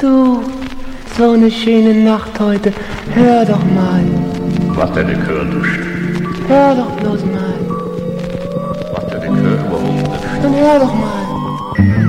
Du, so eine schöne Nacht heute. Hör doch mal. Was der Likör duscht. Hör doch bloß mal. Was der überhaupt duscht. Dann hör doch mal.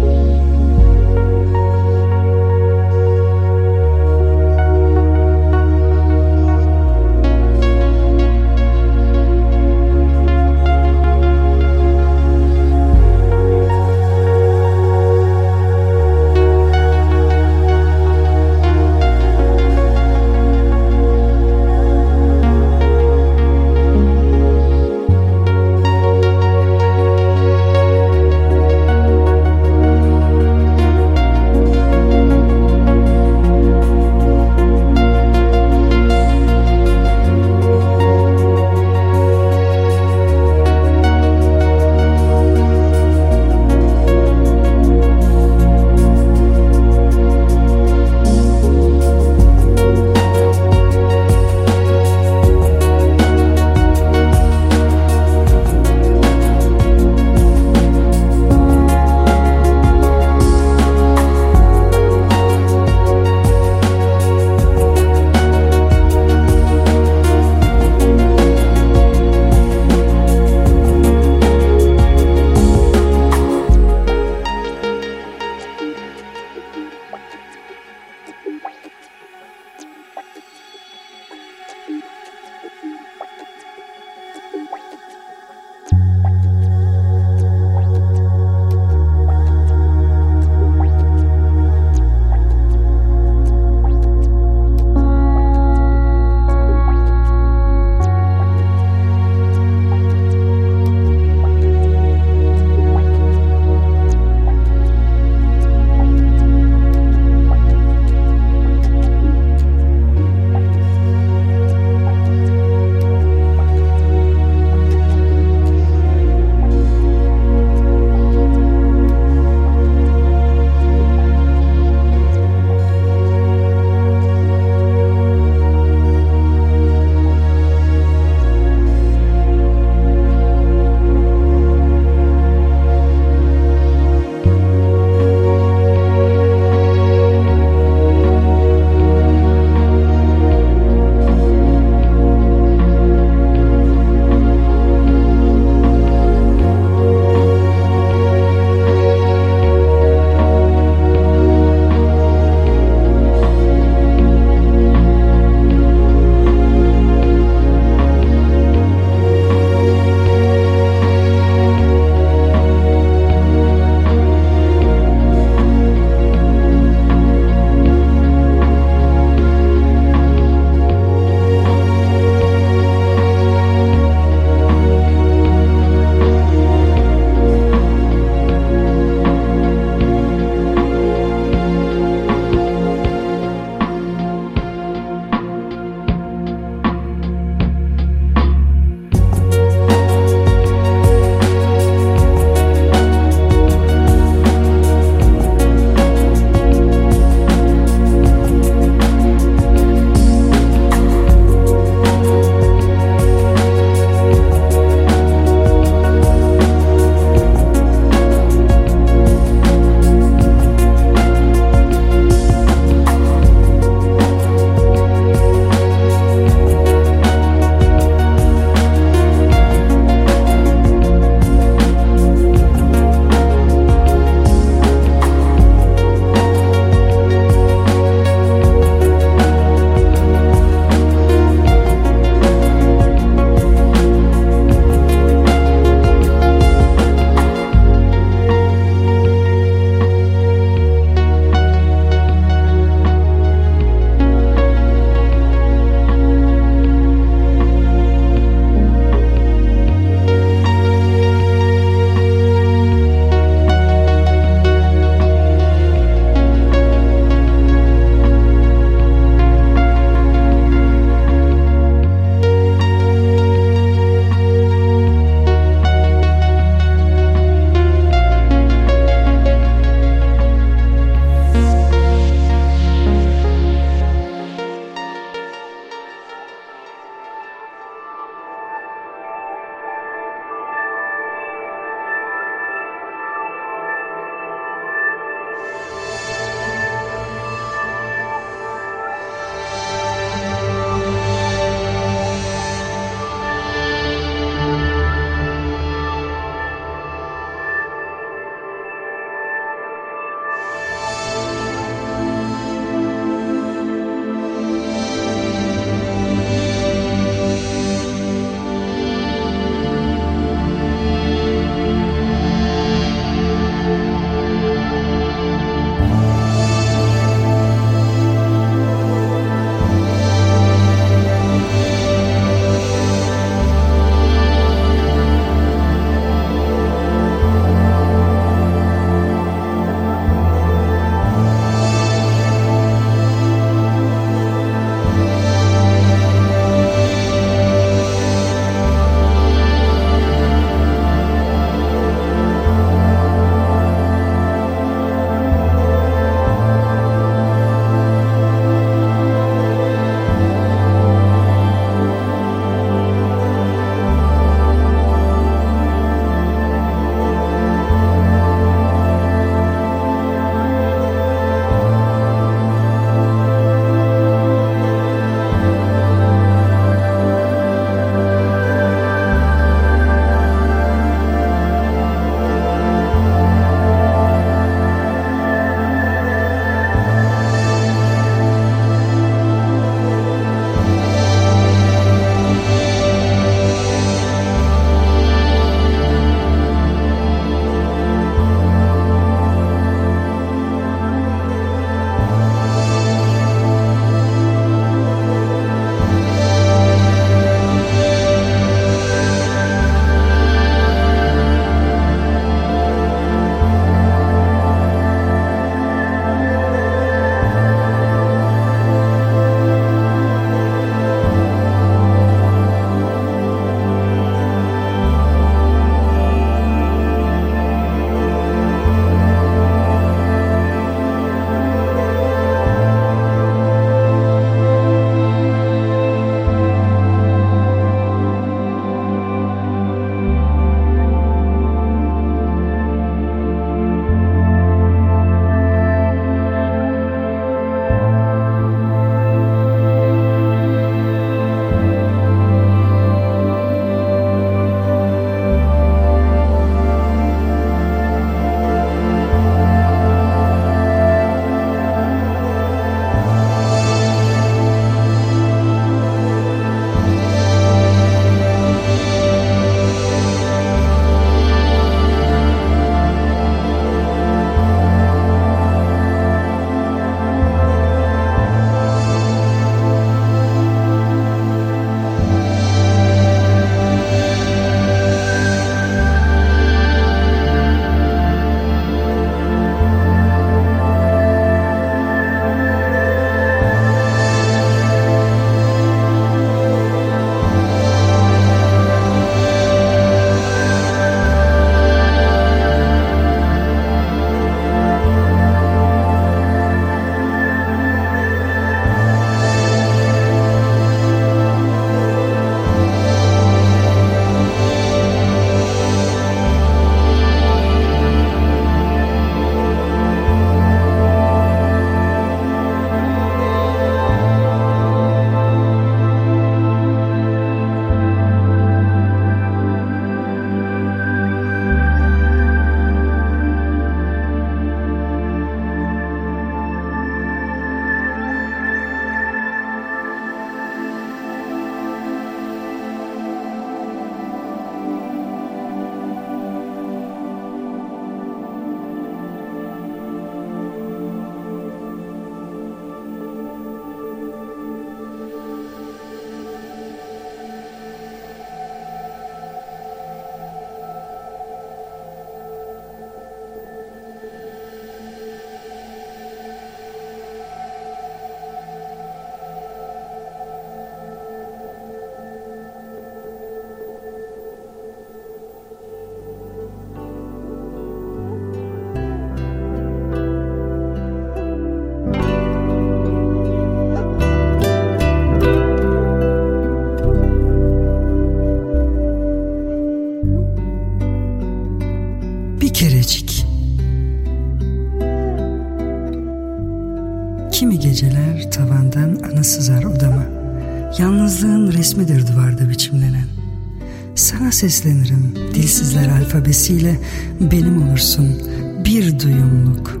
Seslenirim dilsizler alfabesiyle benim olursun bir duyumluk.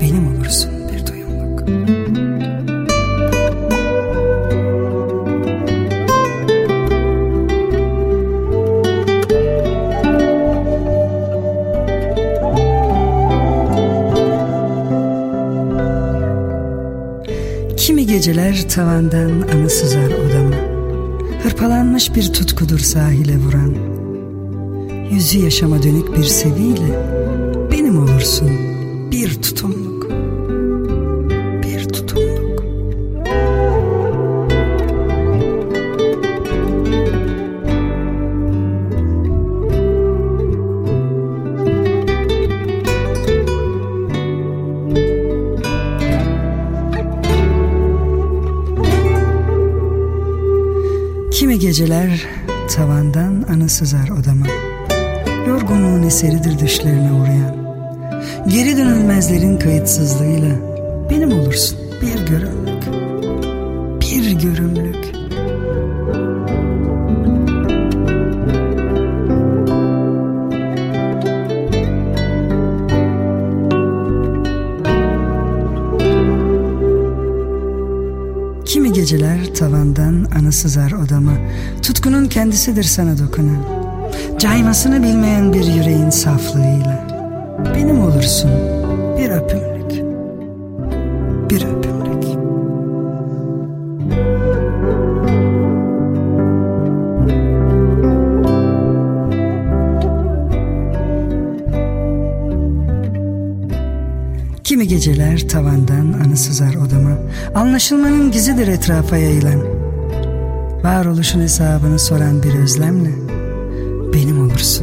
Benim olursun bir duyumluk. Kimi geceler tavandan. Hırpalanmış bir tutkudur sahile vuran. Yüzü yaşama dönük bir seviyle benim olursun bir tutumluk. Geceler tavandan anı sızar odama. Yorgunluğun eseridir düşlerine uğrayan. Geri dönülmezlerin kayıtsızlığıyla benim olursun bir görümlük. Bir görümlük. Kimi geceler tavandan anı sızar odama. Tutkunun kendisidir sana dokunan. Caymasını bilmeyen bir yüreğin saflığıyla. Benim olursun bir öpümlük. Bir öpümlük. Kimi geceler tavandan anı sızar odama. Anlaşılmanın gizidir etrafa yayılan. Varoluşun hesabını soran bir özlemle benim olursun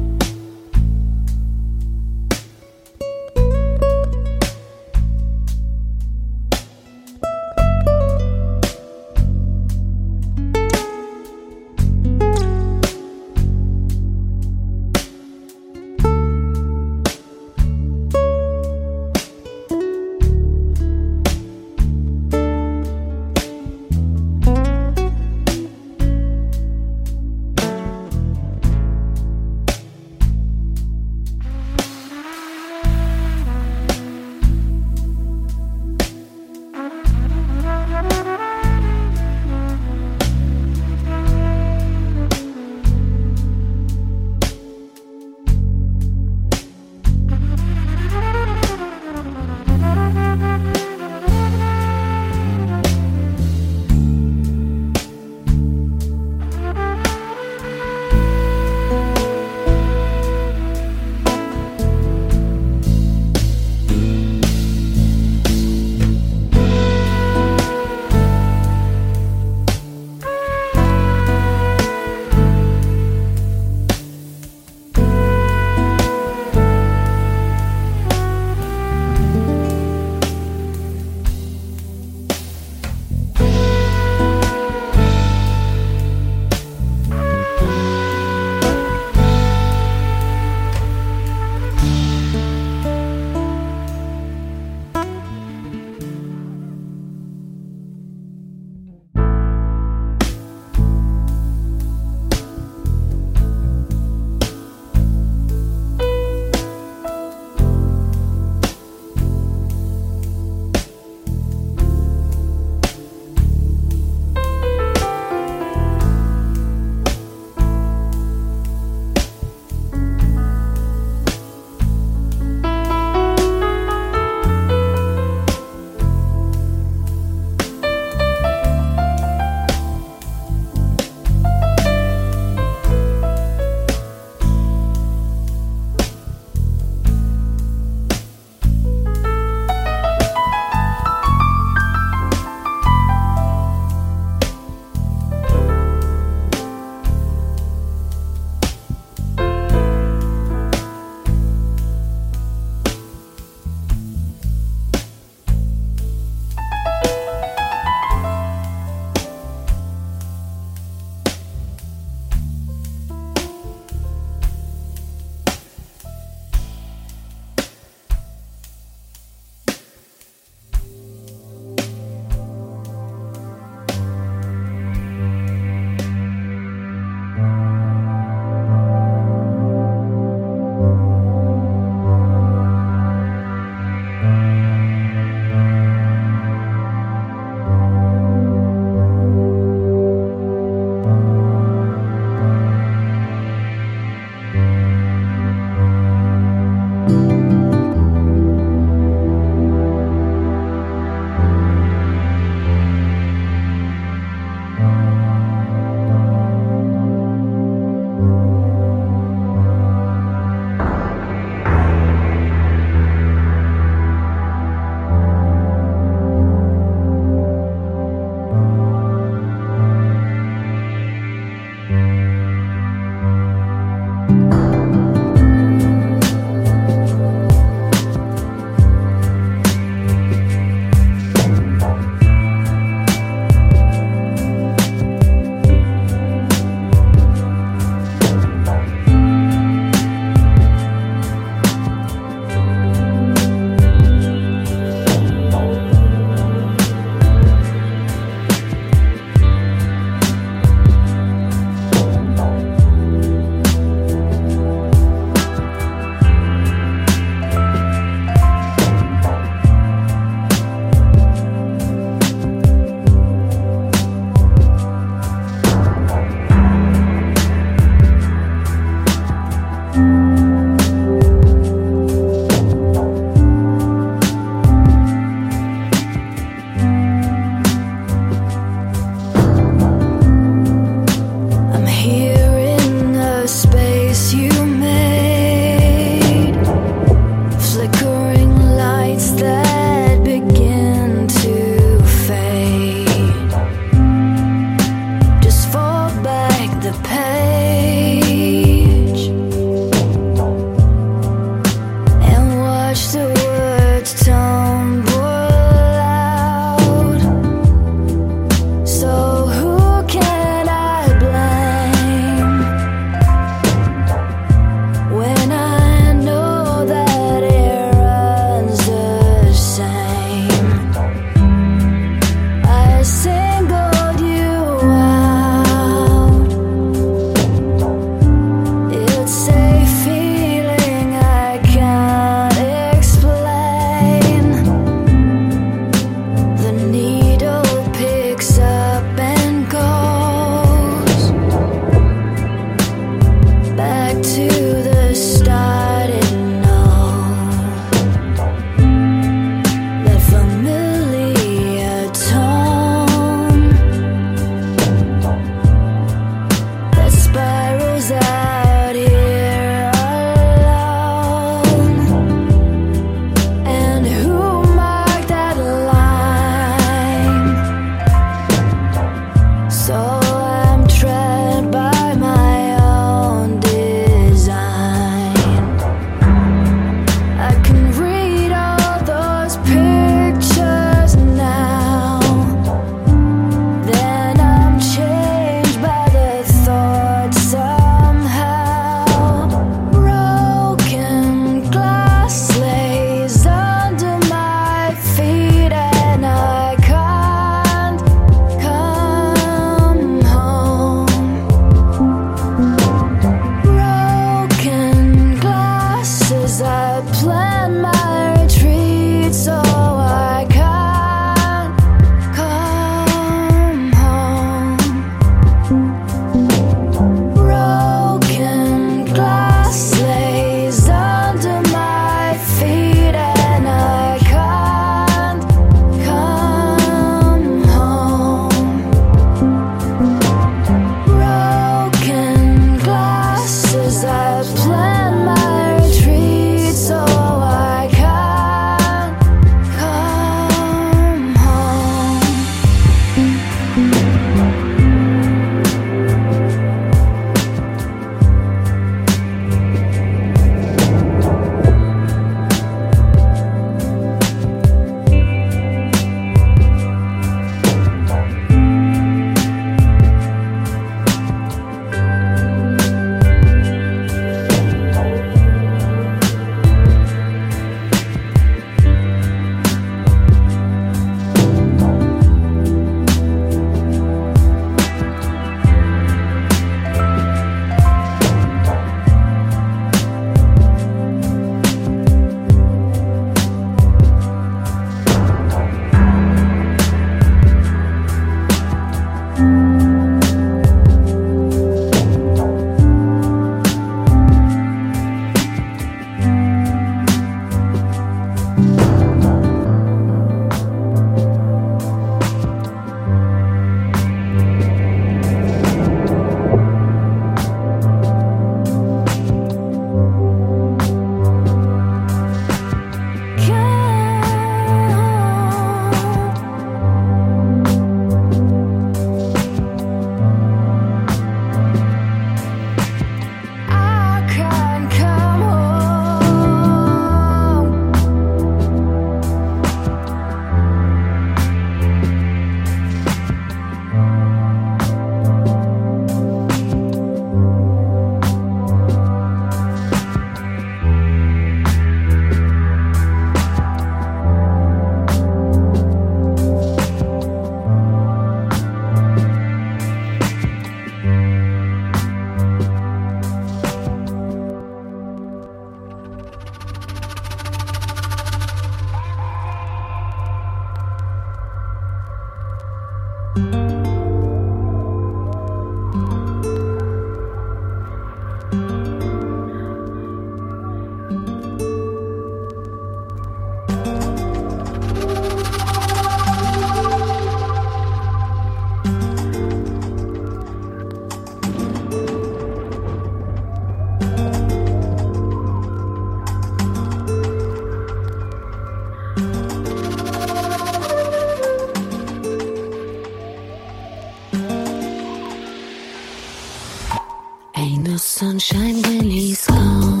Ain't no sunshine when he's gone.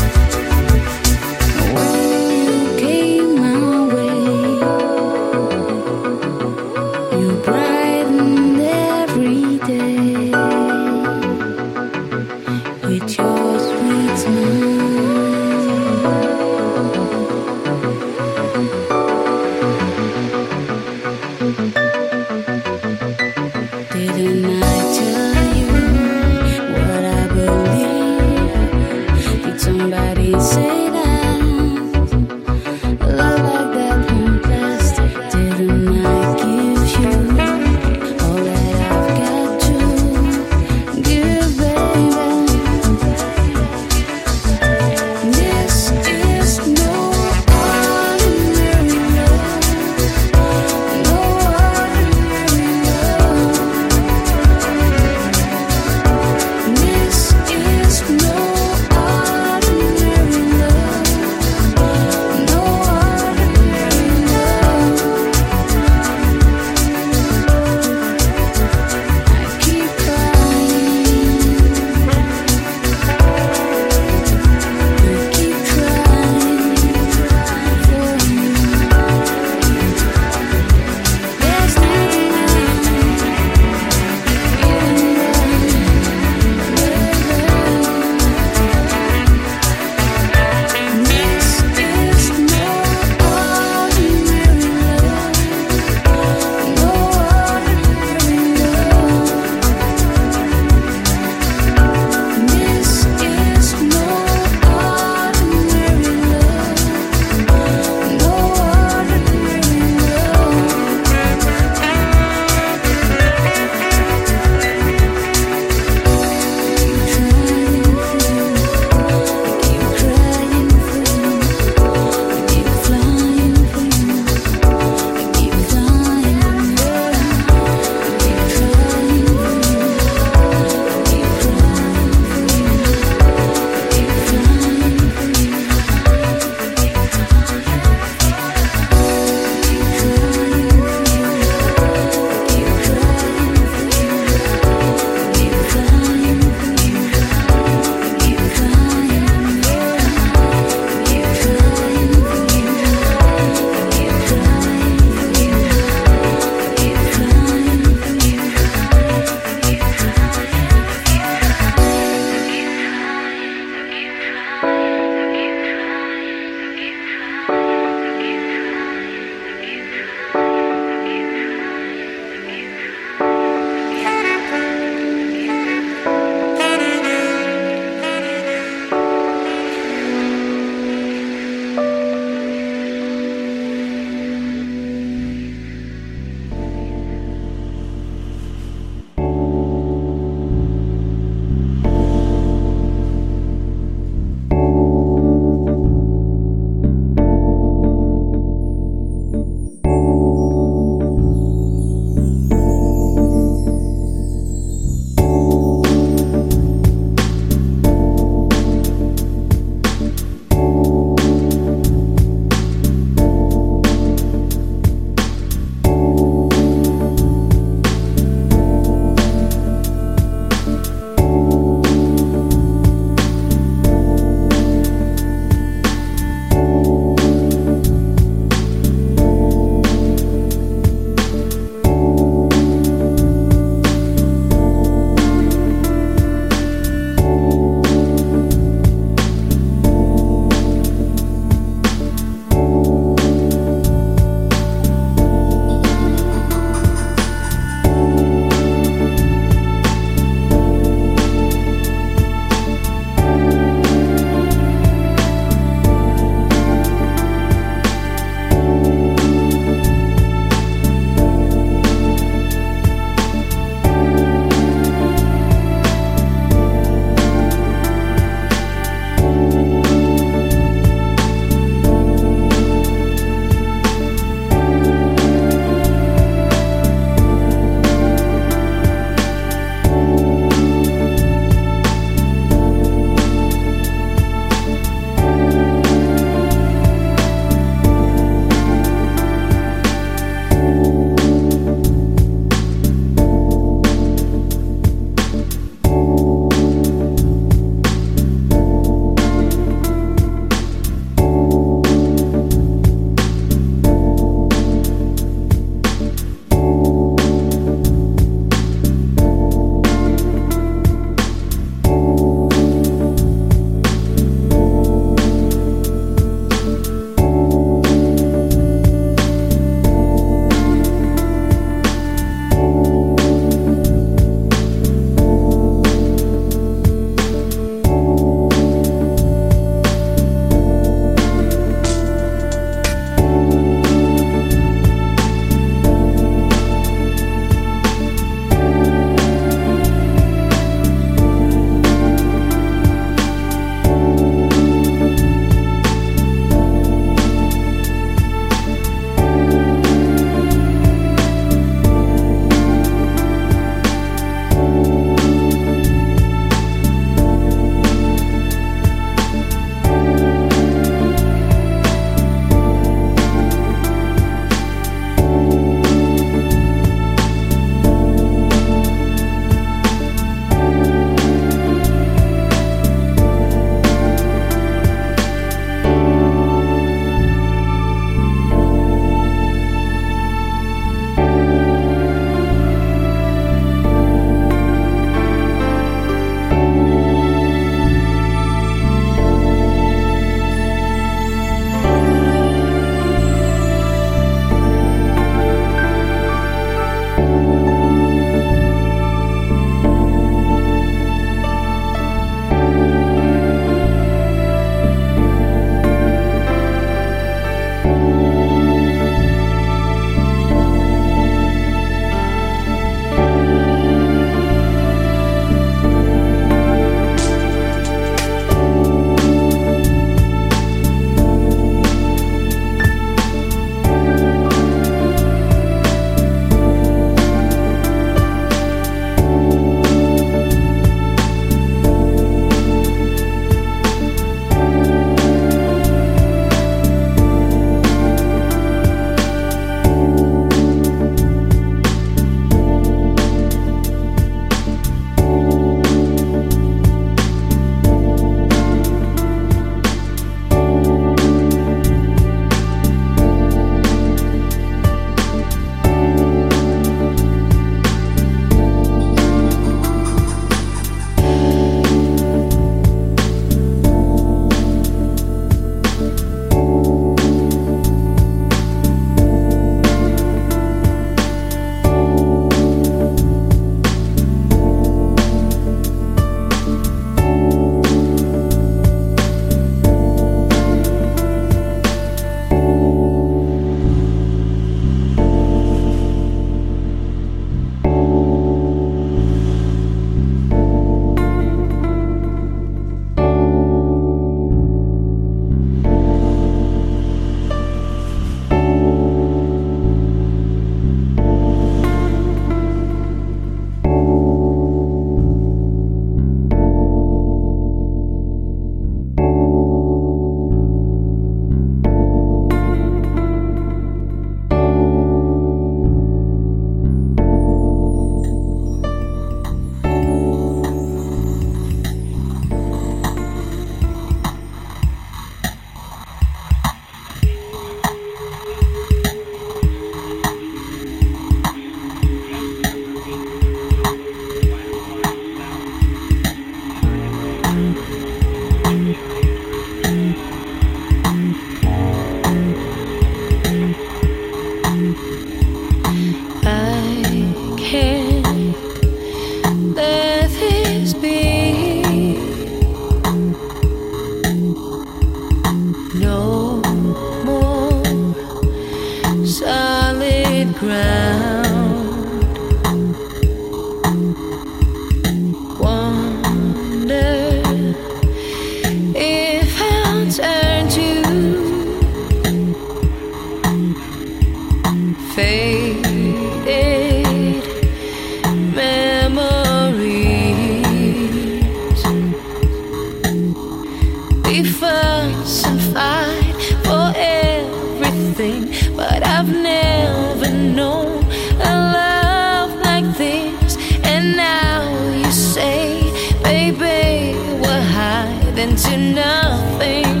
nothing.